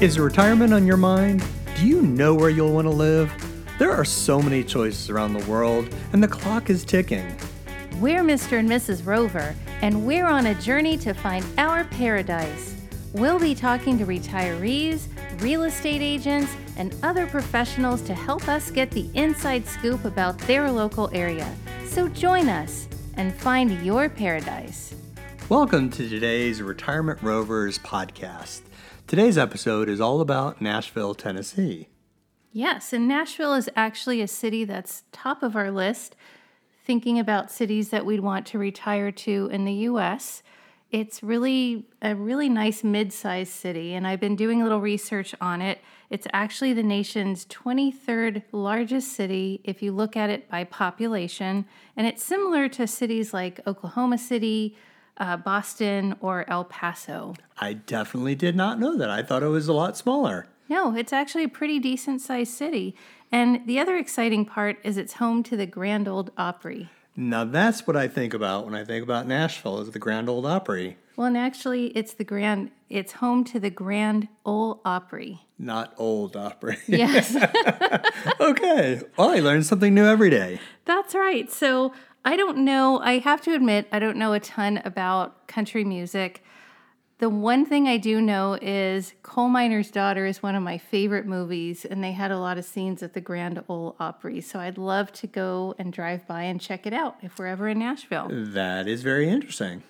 Is retirement on your mind? Do you know where you'll want to live? There are so many choices around the world, and the clock is ticking. We're Mr. and Mrs. Rover, and we're on a journey to find our paradise. We'll be talking to retirees, real estate agents, and other professionals to help us get the inside scoop about their local area. So join us and find your paradise. Welcome to today's Retirement Rovers podcast. Today's episode is all about Nashville, Tennessee. Yes, and Nashville is actually a city that's top of our list, thinking about cities that we'd want to retire to in the US. It's really a really nice mid-sized city and I've been doing a little research on it. It's actually the nation's 23rd largest city if you look at it by population, and it's similar to cities like Oklahoma City, uh, Boston, or El Paso. I definitely did not know that. I thought it was a lot smaller. No, it's actually a pretty decent sized city. And the other exciting part is it's home to the Grand Old Opry. Now that's what I think about when I think about Nashville is the Grand Old Opry. Well, and actually, it's the Grand. It's home to the Grand Ole Opry. Not old Opry. Yes, okay. Well, I learn something new every day. that's right. So I don't know. I have to admit, I don't know a ton about country music. The one thing I do know is Coal Miner's Daughter is one of my favorite movies, and they had a lot of scenes at the Grand Ole Opry. So I'd love to go and drive by and check it out if we're ever in Nashville. That is very interesting.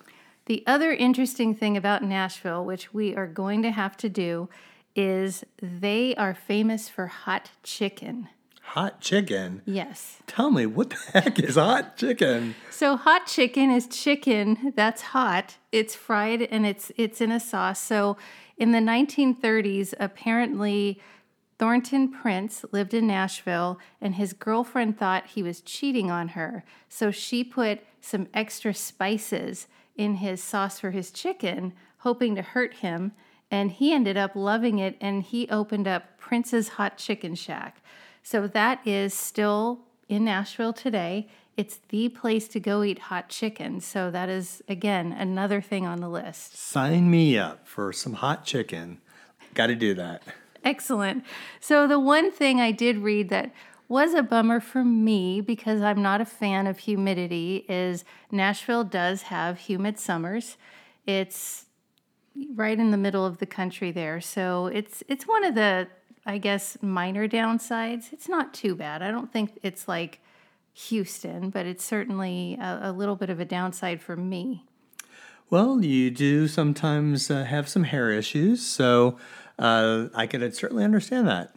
The other interesting thing about Nashville, which we are going to have to do, is they are famous for hot chicken. Hot chicken. Yes. Tell me, what the heck is hot chicken? So hot chicken is chicken that's hot. It's fried and it's it's in a sauce. So in the 1930s, apparently Thornton Prince lived in Nashville and his girlfriend thought he was cheating on her. So she put some extra spices in his sauce for his chicken, hoping to hurt him, and he ended up loving it and he opened up Prince's Hot Chicken Shack. So that is still in Nashville today. It's the place to go eat hot chicken. So that is again another thing on the list. Sign me up for some hot chicken. Got to do that. Excellent. So the one thing I did read that was a bummer for me because I'm not a fan of humidity is Nashville does have humid summers. It's right in the middle of the country there. So it's it's one of the I guess minor downsides. It's not too bad. I don't think it's like Houston, but it's certainly a, a little bit of a downside for me. Well, you do sometimes uh, have some hair issues, so uh, I can certainly understand that.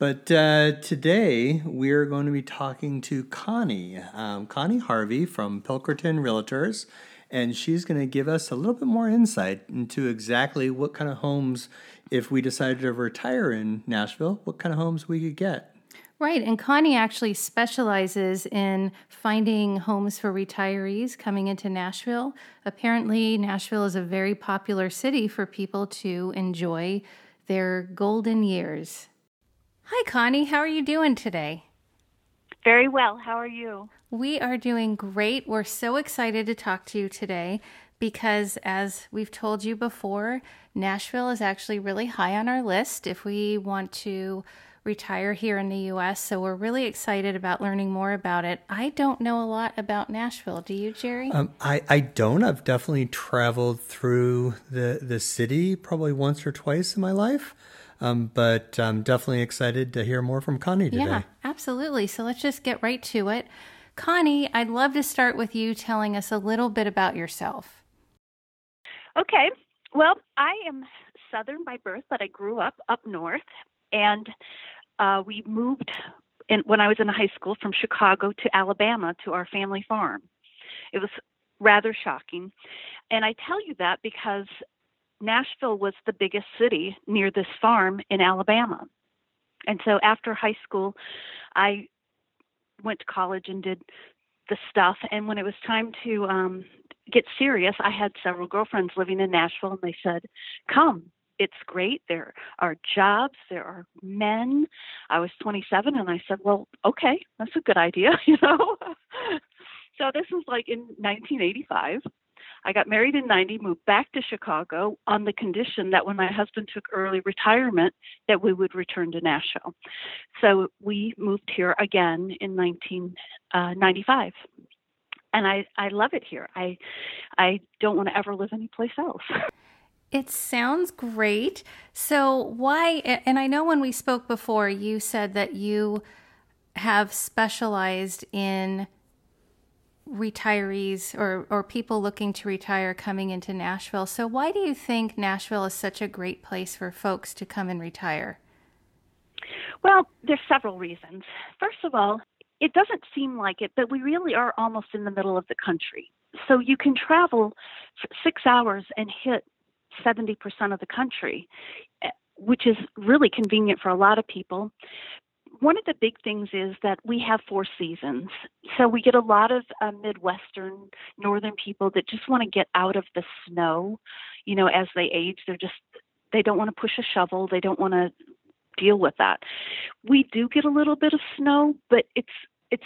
But uh, today we're going to be talking to Connie, um, Connie Harvey from Pilkerton Realtors, and she's going to give us a little bit more insight into exactly what kind of homes, if we decided to retire in Nashville, what kind of homes we could get. Right, and Connie actually specializes in finding homes for retirees coming into Nashville. Apparently, Nashville is a very popular city for people to enjoy their golden years. Hi, Connie. How are you doing today? Very well. How are you? We are doing great. We're so excited to talk to you today because, as we've told you before, Nashville is actually really high on our list if we want to retire here in the US. So we're really excited about learning more about it. I don't know a lot about Nashville. Do you, Jerry? Um, I, I don't. I've definitely traveled through the, the city probably once or twice in my life. Um, but I'm definitely excited to hear more from Connie today. Yeah, absolutely. So let's just get right to it. Connie, I'd love to start with you telling us a little bit about yourself. Okay. Well, I am Southern by birth, but I grew up up north, and uh, we moved in, when I was in high school from Chicago to Alabama to our family farm. It was rather shocking, and I tell you that because Nashville was the biggest city near this farm in Alabama. And so after high school, I went to college and did the stuff. And when it was time to um, get serious, I had several girlfriends living in Nashville, and they said, Come, it's great. There are jobs, there are men. I was 27, and I said, Well, okay, that's a good idea, you know? so this was like in 1985. I got married in 90, moved back to Chicago on the condition that when my husband took early retirement that we would return to Nashville. So we moved here again in 1995. Uh, and I, I love it here. I I don't want to ever live anyplace else. It sounds great. So, why? And I know when we spoke before, you said that you have specialized in retirees or, or people looking to retire coming into Nashville. So, why do you think Nashville is such a great place for folks to come and retire? Well, there's several reasons. First of all, it doesn't seem like it, but we really are almost in the middle of the country. So you can travel six hours and hit 70% of the country, eh, which is really convenient for a lot of people one of the big things is that we have four seasons. So we get a lot of uh, Midwestern, northern people that just want to get out of the snow. You know, as they age, they're just, they don't want to push a shovel, they don't want to deal with that. We do get a little bit of snow, but it's, it's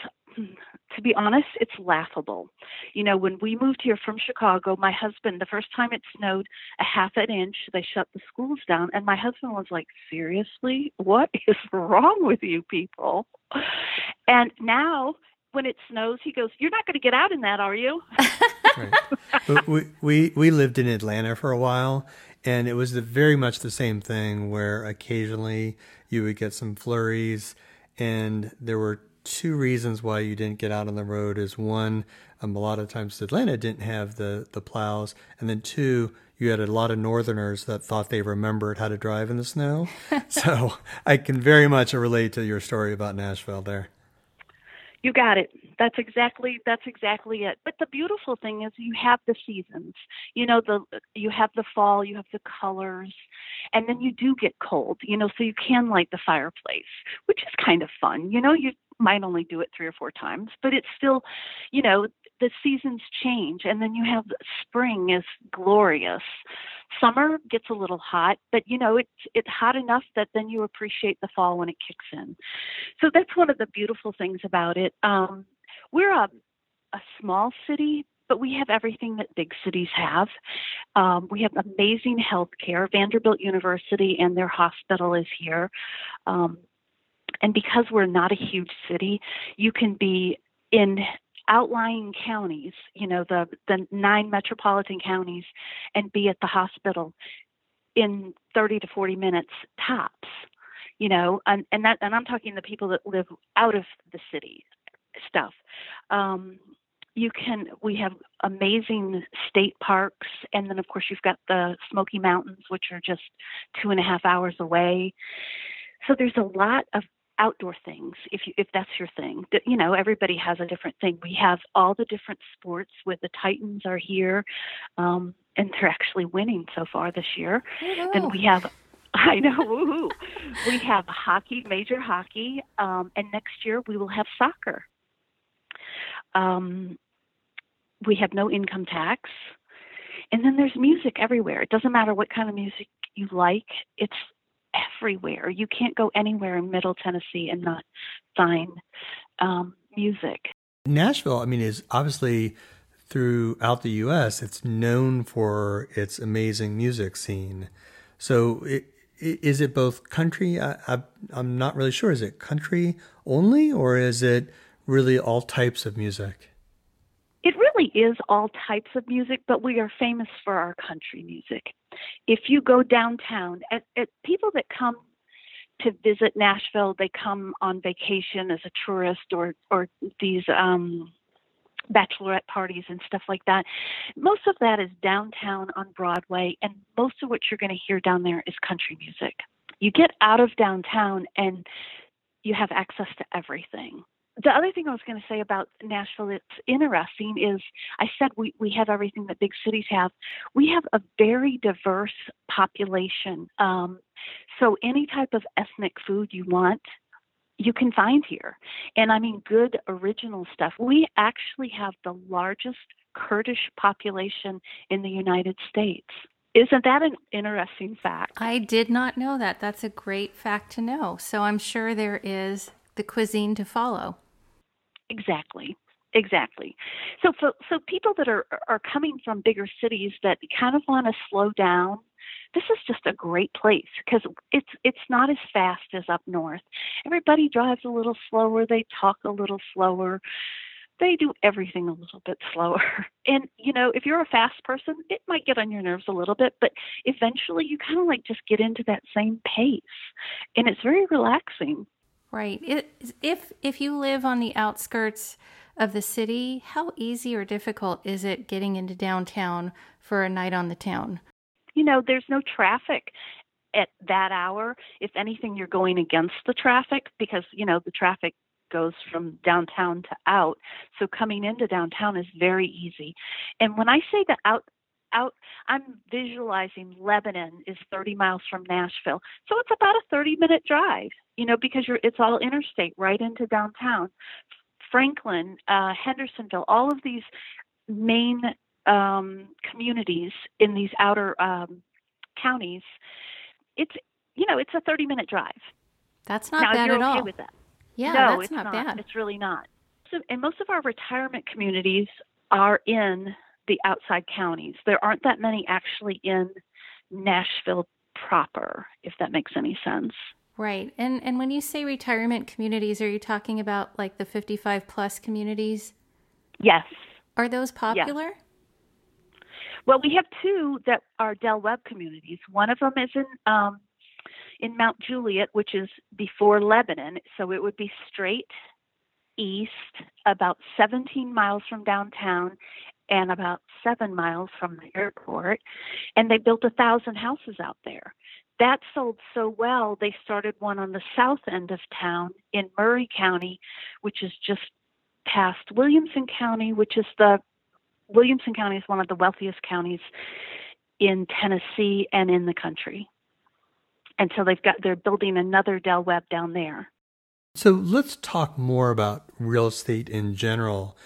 to be honest, it's laughable. You know, when we moved here from Chicago, my husband, the first time it snowed a half an inch, they shut the schools down. And my husband was like, Seriously? What is wrong with you people? And now, when it snows, he goes, You're not going to get out in that, are you? right. we, we, we lived in Atlanta for a while, and it was the, very much the same thing where occasionally you would get some flurries, and there were two reasons why you didn't get out on the road is one, um, a lot of times Atlanta didn't have the, the plows. And then two, you had a lot of northerners that thought they remembered how to drive in the snow. so I can very much relate to your story about Nashville there. You got it. That's exactly that's exactly it. But the beautiful thing is you have the seasons. You know the you have the fall, you have the colors, and then you do get cold. You know, so you can light the fireplace, which is kind of fun. You know, you might only do it three or four times, but it's still, you know, the seasons change and then you have spring is glorious. Summer gets a little hot, but you know, it's it's hot enough that then you appreciate the fall when it kicks in. So that's one of the beautiful things about it. Um, we're a a small city, but we have everything that big cities have. Um, we have amazing health care. Vanderbilt University and their hospital is here. Um, and because we're not a huge city, you can be in outlying counties, you know, the the nine metropolitan counties and be at the hospital in 30 to 40 minutes tops. You know, and, and that and I'm talking the people that live out of the city stuff. Um, you can we have amazing state parks and then of course you've got the smoky mountains which are just two and a half hours away so there's a lot of outdoor things if you if that's your thing you know everybody has a different thing we have all the different sports with the titans are here um and they're actually winning so far this year oh. then we have I know. Woo-hoo. We have hockey, major hockey, um, and next year we will have soccer. Um, we have no income tax, and then there's music everywhere. It doesn't matter what kind of music you like. It's everywhere. You can't go anywhere in Middle Tennessee and not find um, music. Nashville, I mean, is obviously throughout the U.S. It's known for its amazing music scene. So, it, is it both country? I, I, I'm not really sure. Is it country only, or is it really all types of music? It really is all types of music, but we are famous for our country music. If you go downtown, at, at people that come to visit Nashville, they come on vacation as a tourist or or these um, bachelorette parties and stuff like that. Most of that is downtown on Broadway, and most of what you're going to hear down there is country music. You get out of downtown and you have access to everything the other thing I was going to say about Nashville that's interesting is I said we, we have everything that big cities have. We have a very diverse population. Um, so any type of ethnic food you want, you can find here. And I mean, good original stuff. We actually have the largest Kurdish population in the United States. Isn't that an interesting fact? I did not know that. That's a great fact to know. So I'm sure there is the cuisine to follow. Exactly. Exactly. So, so, so people that are are coming from bigger cities that kind of want to slow down, this is just a great place because it's it's not as fast as up north. Everybody drives a little slower. They talk a little slower. They do everything a little bit slower. And you know, if you're a fast person, it might get on your nerves a little bit, but eventually you kind of like just get into that same pace, and it's very relaxing. Right. It, if if you live on the outskirts of the city, how easy or difficult is it getting into downtown for a night on the town? You know, there's no traffic at that hour. If anything, you're going against the traffic because, you know, the traffic goes from downtown to out. So coming into downtown is very easy. And when I say the out out I'm visualizing Lebanon is 30 miles from Nashville. So it's about a 30 minute drive, you know, because you're it's all interstate right into downtown. Franklin, uh, Hendersonville, all of these main um, communities in these outer um, counties, it's you know it's a 30 minute drive. That's not now, bad you're at okay all. With that. Yeah, no, that's it's not, bad. It's really not. So, and most of our retirement communities are in the outside counties. There aren't that many actually in Nashville proper, if that makes any sense. Right. And and when you say retirement communities, are you talking about like the 55 plus communities? Yes. Are those popular? Yes. Well, we have two that are Del Webb communities. One of them is in um, in Mount Juliet, which is before Lebanon, so it would be straight east, about 17 miles from downtown, and about seven miles from the airport. And they built a thousand houses out there that sold so well, they started one on the south end of town in Maury County, which is just past Williamson County, which is the Williamson County is one of the wealthiest counties in Tennessee and in the country. And so they've got they're building another Del Webb down there. So let's talk more about real estate in general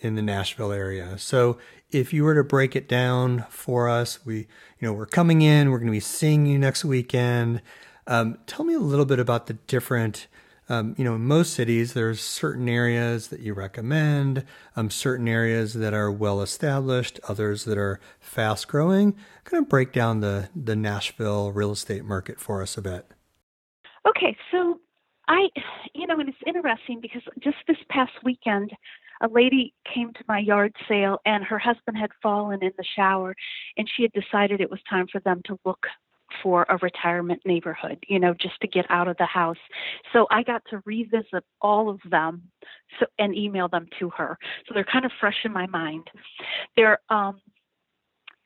in the Nashville area. So if you were to break it down for us, we, you know, we're coming in, we're going to be seeing you next weekend. Um, tell me a little bit about the different, um, you know, in most cities, there's certain areas that you recommend, um, certain areas that are well established, others that are fast growing. Kind of break down the, the Nashville real estate market for us a bit. Okay, so I, you know, and it's interesting because just this past weekend, a lady came to my yard sale and her husband had fallen in the shower and she had decided it was time for them to look for a retirement neighborhood, you know, just to get out of the house. So I got to revisit all of them so, and email them to her. So they're kind of fresh in my mind. They're um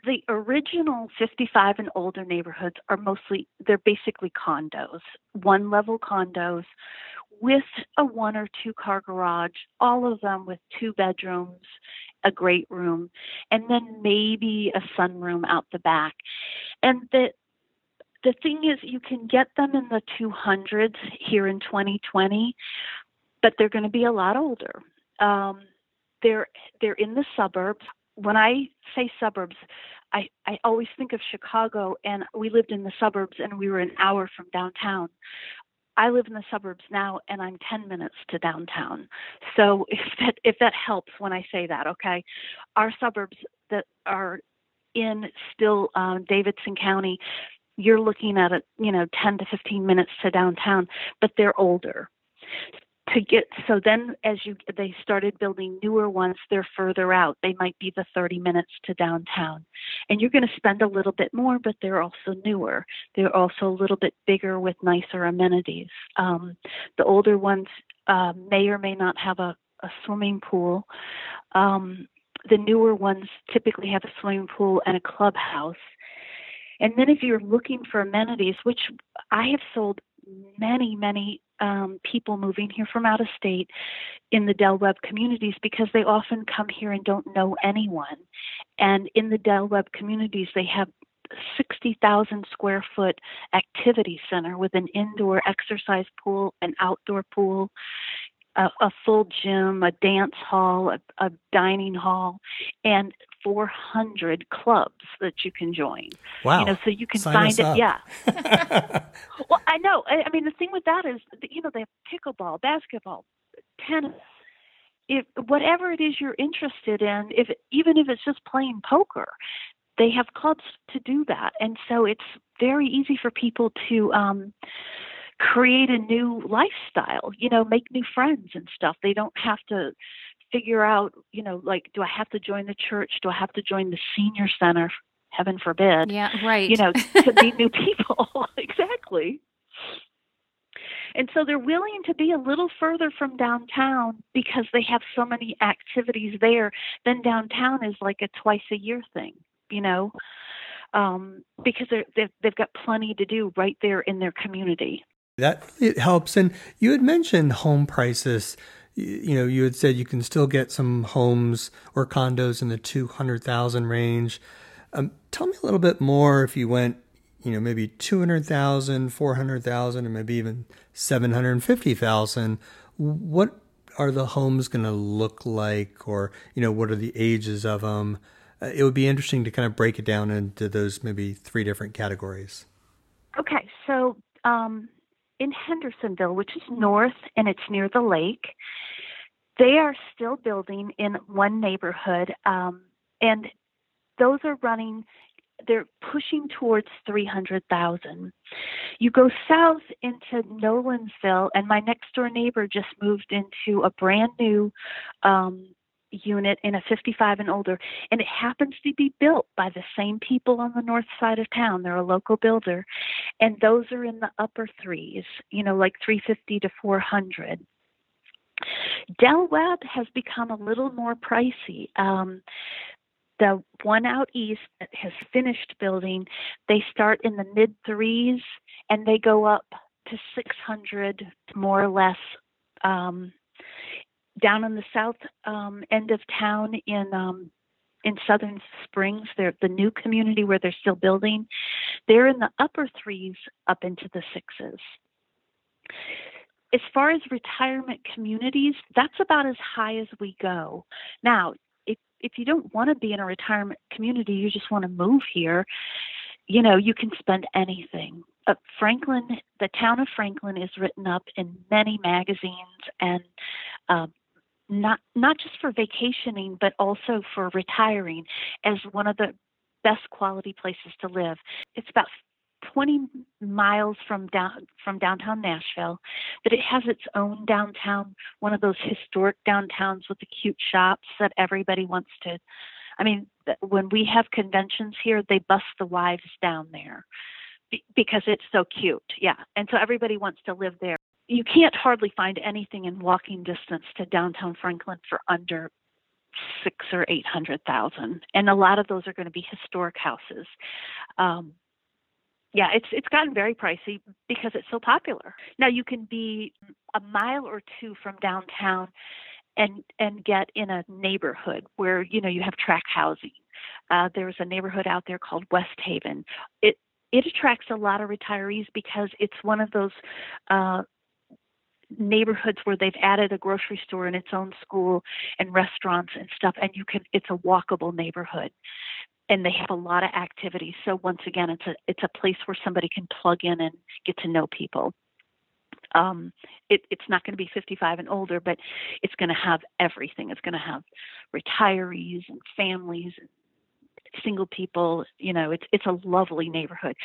the original 55 and older neighborhoods are mostly they're basically condos, one level condos with a one or two car garage, all of them with two bedrooms, a great room, and then maybe a sunroom out the back. And the the thing is you can get them in the 200s here in 2020, but they're going to be a lot older. Um, they're they're in the suburbs. When I say suburbs, I, I always think of Chicago, and we lived in the suburbs, and we were an hour from downtown. I live in the suburbs now and I'm 10 minutes to downtown. So if that if that helps when I say that, okay? Our suburbs that are in still um, Davidson County, you're looking at it, you know, 10 to 15 minutes to downtown, but they're older to get so then as you they started building newer ones they're further out. They might be the 30 minutes to downtown. And you're going to spend a little bit more but they're also newer. They're also a little bit bigger with nicer amenities. Um, the older ones uh, may or may not have a, a swimming pool. Um, the newer ones typically have a swimming pool and a clubhouse. And then if you're looking for amenities which i have sold many, many um, people moving here from out of state in the Del Webb communities because they often come here and don't know anyone. And in the Del Webb communities, they have 60,000 square foot activity center with an indoor exercise pool, an outdoor pool, a, a full gym, a dance hall, a, a dining hall, and 400 clubs that you can join. Wow. You know, so you can Sign find it. up. Yeah. well, I know. I, I mean, the thing with that is, you know, they have pickleball, basketball, tennis. if whatever it is you're interested in, if even if it's just playing poker, they have clubs to do that, and so it's very easy for people to um, create a new lifestyle. You know, make new friends and stuff. They don't have to figure out, you know, like, do I have to join the church? Do I have to join the senior center? Heaven forbid. Yeah, right. You know, to meet new people. exactly. And so they're willing to be a little further from downtown because they have so many activities there. Then downtown is like a twice a year thing, you know, um, because they're, they've, they've got plenty to do right there in their community. That it helps. And you had mentioned home prices. You know, you had said you can still get some homes or condos in the 200,000 range. Um, tell me a little bit more if you went you know, maybe 200,000, 400,000, or maybe even 750,000, what are the homes going to look like or, you know, what are the ages of them? Uh, it would be interesting to kind of break it down into those maybe three different categories. Okay, so um, in Hendersonville, which is north and it's near the lake, they are still building in one neighborhood, um, and those are running they're pushing towards 300,000. You go south into Nolensville, and my next door neighbor just moved into a brand new um, unit in a 55 and older, and it happens to be built by the same people on the north side of town. They're a local builder, and those are in the upper threes, you know, like 350 to 400. Del Webb has become a little more pricey. Um, the one out east that has finished building, they start in the mid threes and they go up to 600 more or less. Um, down in the south um, end of town in um, in Southern Springs, they're the new community where they're still building. They're in the upper threes up into the sixes. As far as retirement communities, that's about as high as we go. Now, if you don't want to be in a retirement community, you just want to move here, you know, you can spend anything. Uh, Franklin, the town of Franklin is written up in many magazines and uh, not not just for vacationing, but also for retiring as one of the best quality places to live. It's about 20 miles from down from downtown Nashville, but it has its own downtown, one of those historic downtowns with the cute shops that everybody wants to. I mean, when we have conventions here, they bust the wives down there because it's so cute. Yeah, and so everybody wants to live there. You can't hardly find anything in walking distance to downtown Franklin for under six or eight hundred thousand, and a lot of those are going to be historic houses. Um, yeah, it's it's gotten very pricey because it's so popular. Now you can be a mile or two from downtown and and get in a neighborhood where you know you have tract housing. Uh, there's a neighborhood out there called Westhaven. It it attracts a lot of retirees because it's one of those uh, neighborhoods where they've added a grocery store and its own school and restaurants and stuff, and you can it's a walkable neighborhood and they have a lot of activities. So once again, it's a it's a place where somebody can plug in and get to know people. Um, it, it's not going to be 55 and older, but it's going to have everything. It's going to have retirees and families, and single people. You know, it's it's a lovely neighborhood,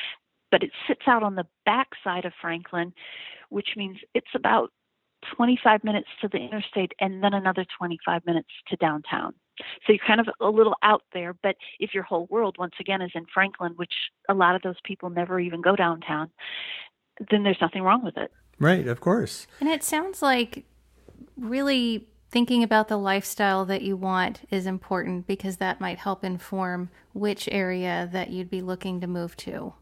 but it sits out on the back side of Franklin, which means it's about 25 minutes to the interstate and then another 25 minutes to downtown. So you're kind of a little out there, but if your whole world, once again, is in Franklin, which a lot of those people never even go downtown, then there's nothing wrong with it. Right, of course. And it sounds like really thinking about the lifestyle that you want is important because that might help inform which area that you'd be looking to move to.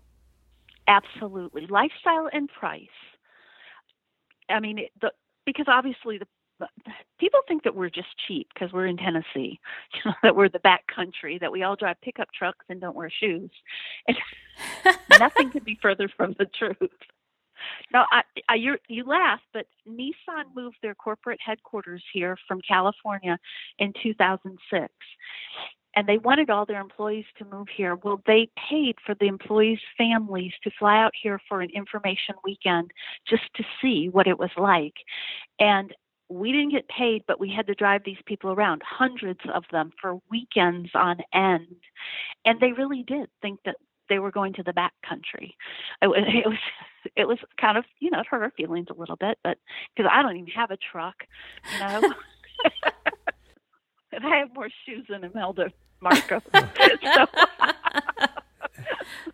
Absolutely. Lifestyle and price. I mean, the, because obviously the people think that we're just cheap because we're in Tennessee, you know, that we're the back country, that we all drive pickup trucks and don't wear shoes. And nothing could be further from the truth. No, I, I you laugh, but Nissan moved their corporate headquarters here from California in 2006, and they wanted all their employees to move here. Well, they paid for the employees' families to fly out here for an information weekend just to see what it was like, and we didn't get paid, but we had to drive these people around, hundreds of them for weekends on end. And they really did think that they were going to the back country. It was, it was, it was kind of, you know, it hurt our feelings a little bit, but because I don't even have a truck, you know. and I have more shoes than Imelda Marco. so.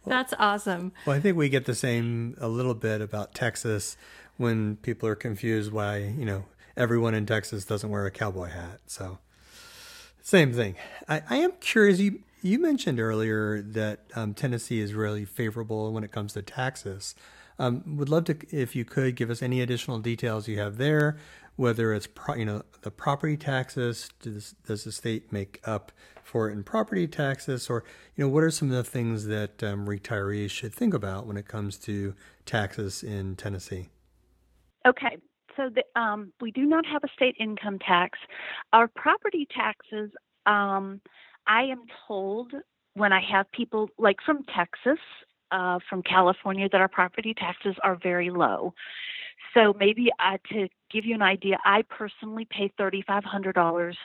That's awesome. Well, I think we get the same a little bit about Texas when people are confused why, you know, everyone in Texas doesn't wear a cowboy hat. So, same thing. I, I am curious. You you mentioned earlier that um, Tennessee is really favorable when it comes to taxes. Um, would love to if you could give us any additional details you have there. Whether it's pro, you know the property taxes, does, does the state make up for it in property taxes, or you know what are some of the things that um, retirees should think about when it comes to taxes in Tennessee? Okay, so the, um, we do not have a state income tax. Our property taxes, um, I am told when I have people like from Texas, uh, from California, that our property taxes are very low. So maybe uh, to give you an idea, I personally pay thirty-five hundred dollars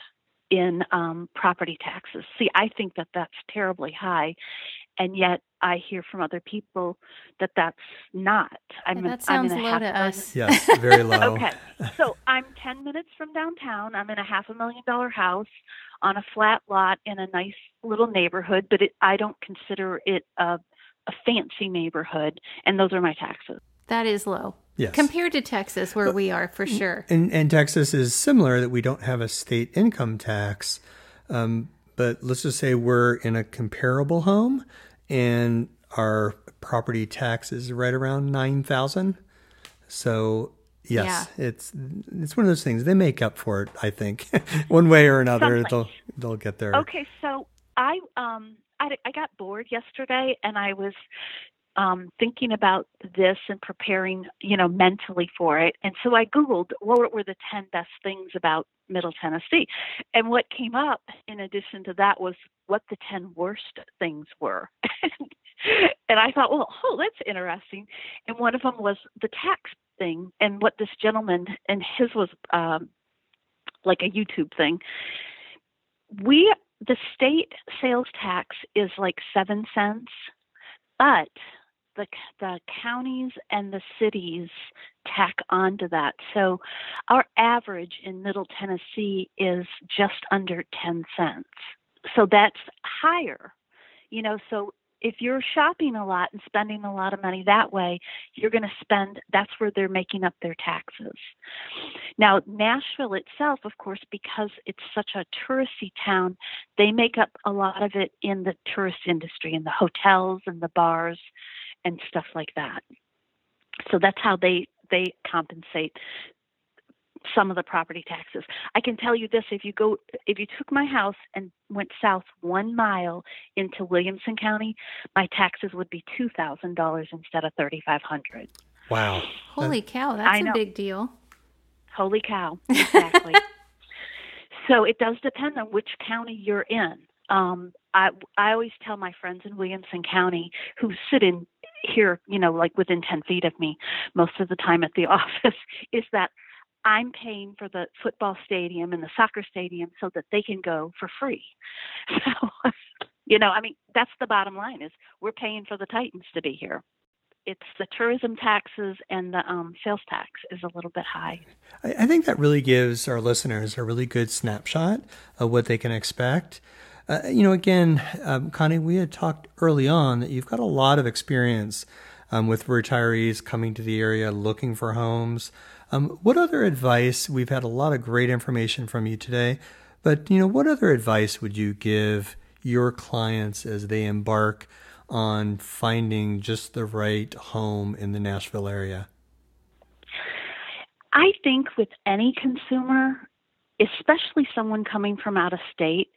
in um, property taxes. See, I think that that's terribly high, and yet I hear from other people that that's not. I'm that sounds I'm low to us. Yes, very low. okay, so I'm 10 minutes from downtown. I'm in a half a million dollar house on a flat lot in a nice little neighborhood, but it, I don't consider it a, a fancy neighborhood, and those are my taxes. That is low. Yes. Compared to Texas, where we are for sure. And, and Texas is similar that we don't have a state income tax. Um, but let's just say we're in a comparable home and our property tax is right around 9000 so yes yeah. it's it's one of those things they make up for it i think one way or another they'll they'll get there okay so i um I, I got bored yesterday and i was um, thinking about this and preparing, you know, mentally for it. And so I Googled what were the 10 best things about Middle Tennessee. And what came up in addition to that was what the 10 worst things were. and I thought, well, oh, that's interesting. And one of them was the tax thing and what this gentleman, and his was um, like a YouTube thing. We, the state sales tax is like seven cents, but the the counties and the cities tack onto that. So our average in Middle Tennessee is just under 10 cents. So that's higher. You know, so if you're shopping a lot and spending a lot of money that way, you're going to spend, that's where they're making up their taxes. Now, Nashville itself, of course, because it's such a touristy town, they make up a lot of it in the tourist industry, in the hotels and the bars and stuff like that. So that's how they they compensate some of the property taxes. I can tell you this if you go if you took my house and went south 1 mile into Williamson County, my taxes would be $2,000 instead of 3500. Wow. Holy cow, that's a big deal. Holy cow. Exactly. so it does depend on which county you're in. Um, I I always tell my friends in Williamson County who sit in here, you know, like within 10 feet of me most of the time at the office, is that I'm paying for the football stadium and the soccer stadium so that they can go for free. So, you know, I mean, that's the bottom line is we're paying for the Titans to be here. It's the tourism taxes and the um, sales tax is a little bit high. I, I think that really gives our listeners a really good snapshot of what they can expect. Uh, you know, again, um, Connie, we had talked early on that you've got a lot of experience um, with retirees coming to the area looking for homes. Um, what other advice? We've had a lot of great information from you today, but you know, what other advice would you give your clients as they embark on finding just the right home in the Nashville area? I think with any consumer, especially someone coming from out of state,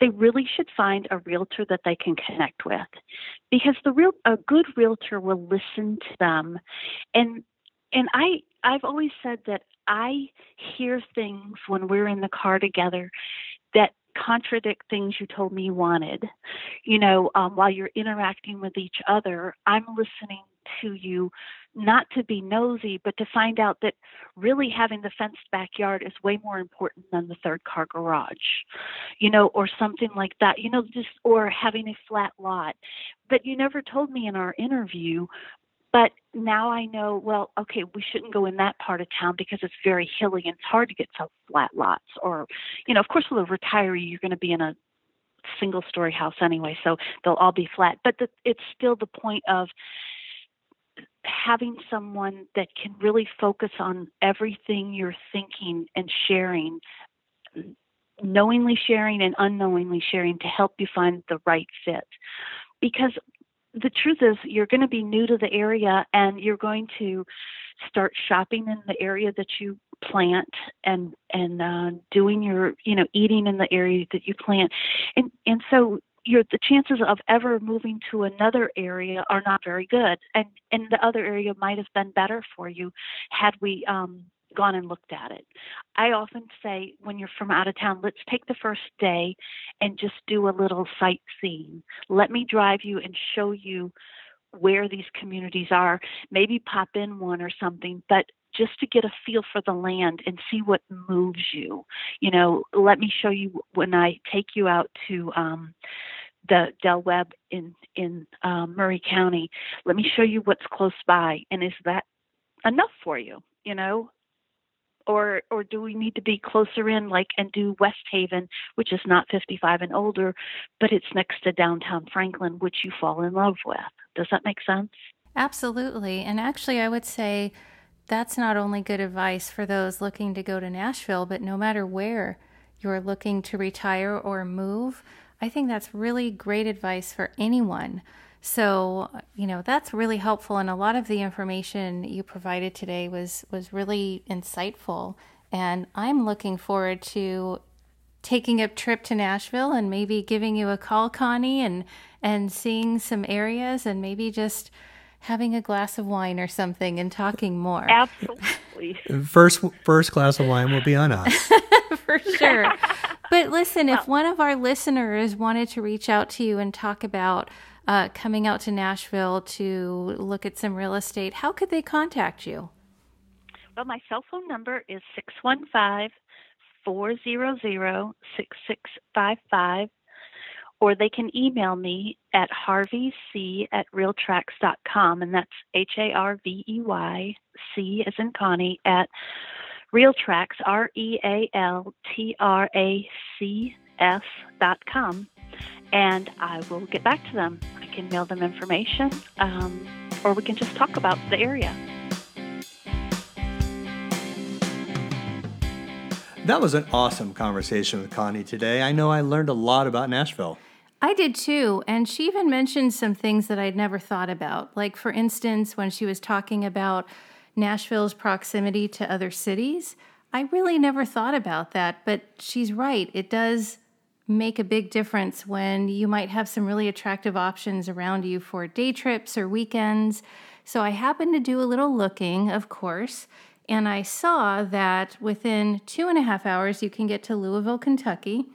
they really should find a realtor that they can connect with because the real a good realtor will listen to them and and I I've always said that I hear things when we're in the car together that contradict things you told me you wanted. You know, um, while you're interacting with each other, I'm listening to you not to be nosy, but to find out that really having the fenced backyard is way more important than the third car garage, you know, or something like that, you know, just, or having a flat lot. But you never told me in our interview, but now I know, well, okay, we shouldn't go in that part of town because it's very hilly and it's hard to get to flat lots. Or, you know, of course, with a retiree, you're going to be in a single story house anyway, so they'll all be flat. But the, it's still the point of having someone that can really focus on everything you're thinking and sharing knowingly sharing and unknowingly sharing to help you find the right fit. Because the truth is you're going to be new to the area and you're going to start shopping in the area that you plant and and uh, doing your you know eating in the area that you plant. And and so your the chances of ever moving to another area are not very good and and the other area might have been better for you had we um gone and looked at it. I often say when you're from out of town, let's take the first day and just do a little sightseeing. Let me drive you and show you where these communities are. Maybe pop in one or something, but just to get a feel for the land and see what moves you. You know, let me show you when I take you out to um the Del Webb in in um, Maury County. Let me show you what's close by, and is that enough for you? You know, or or do we need to be closer in like and do Westhaven, which is not 55 and older, but it's next to downtown Franklin, which you fall in love with? Does that make sense? Absolutely. And actually, I would say that's not only good advice for those looking to go to Nashville, but no matter where you're looking to retire or move, I think that's really great advice for anyone. So, you know, that's really helpful and a lot of the information you provided today was was really insightful and I'm looking forward to taking a trip to Nashville and maybe giving you a call Connie and and seeing some areas and maybe just having a glass of wine or something and talking more. Absolutely. first first glass of wine will be on us. For sure. But listen, well, if one of our listeners wanted to reach out to you and talk about uh, coming out to Nashville to look at some real estate, how could they contact you? Well, my cell phone number is 615 400 6655, or they can email me at harveyc at realtracs.com, and that's H A R V E Y C as in Connie at realtracs, R E A L T R A C S dot com and I will get back to them. I can mail them information, um, or we can just talk about the area. That was an awesome conversation with Connie today. I know I learned a lot about Nashville. I did too. And she even mentioned some things that I'd never thought about. Like, for instance, when she was talking about Nashville's proximity to other cities, I really never thought about that. But she's right. It does make a big difference when you might have some really attractive options around you for day trips or weekends. So I happened to do a little looking, of course, and I saw that within two and a half hours you can get to Louisville, Kentucky.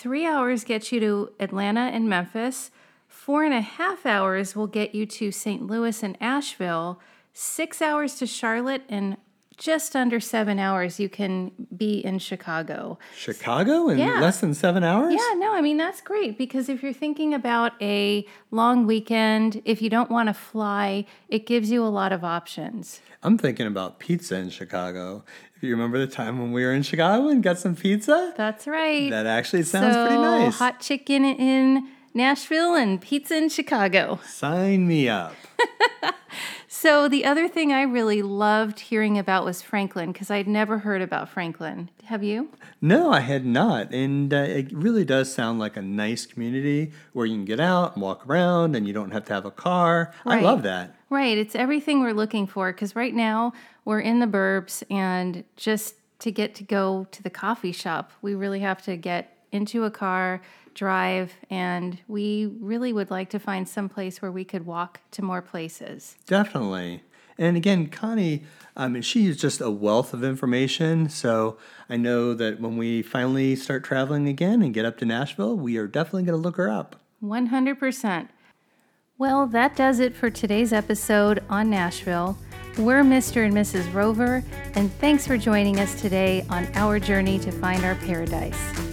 Three hours gets you to Atlanta and Memphis. Four and a half hours will get you to St. Louis and Asheville. Six hours to Charlotte and just under seven hours, you can be in Chicago. Chicago in yeah. less than seven hours? Yeah, no, I mean, that's great because if you're thinking about a long weekend, if you don't want to fly, it gives you a lot of options. I'm thinking about pizza in Chicago. You remember the time when we were in Chicago and got some pizza? That's right. That actually sounds so, pretty nice. Hot chicken in Nashville and pizza in Chicago. Sign me up. So the other thing I really loved hearing about was Franklin because I'd never heard about Franklin. Have you? No, I had not. And uh, it really does sound like a nice community where you can get out and walk around and you don't have to have a car. Right. I love that. Right. It's everything we're looking for because right now we're in the burbs and just to get to go to the coffee shop, we really have to get into a car drive, and we really would like to find some place where we could walk to more places. Definitely. And again, Connie, I mean, she is just a wealth of information. So I know that when we finally start traveling again and get up to Nashville, we are definitely going to look her up. 100%. Well, that does it for today's episode on Nashville. We're Mr. and Mrs. Rover, and thanks for joining us today on our journey to find our paradise.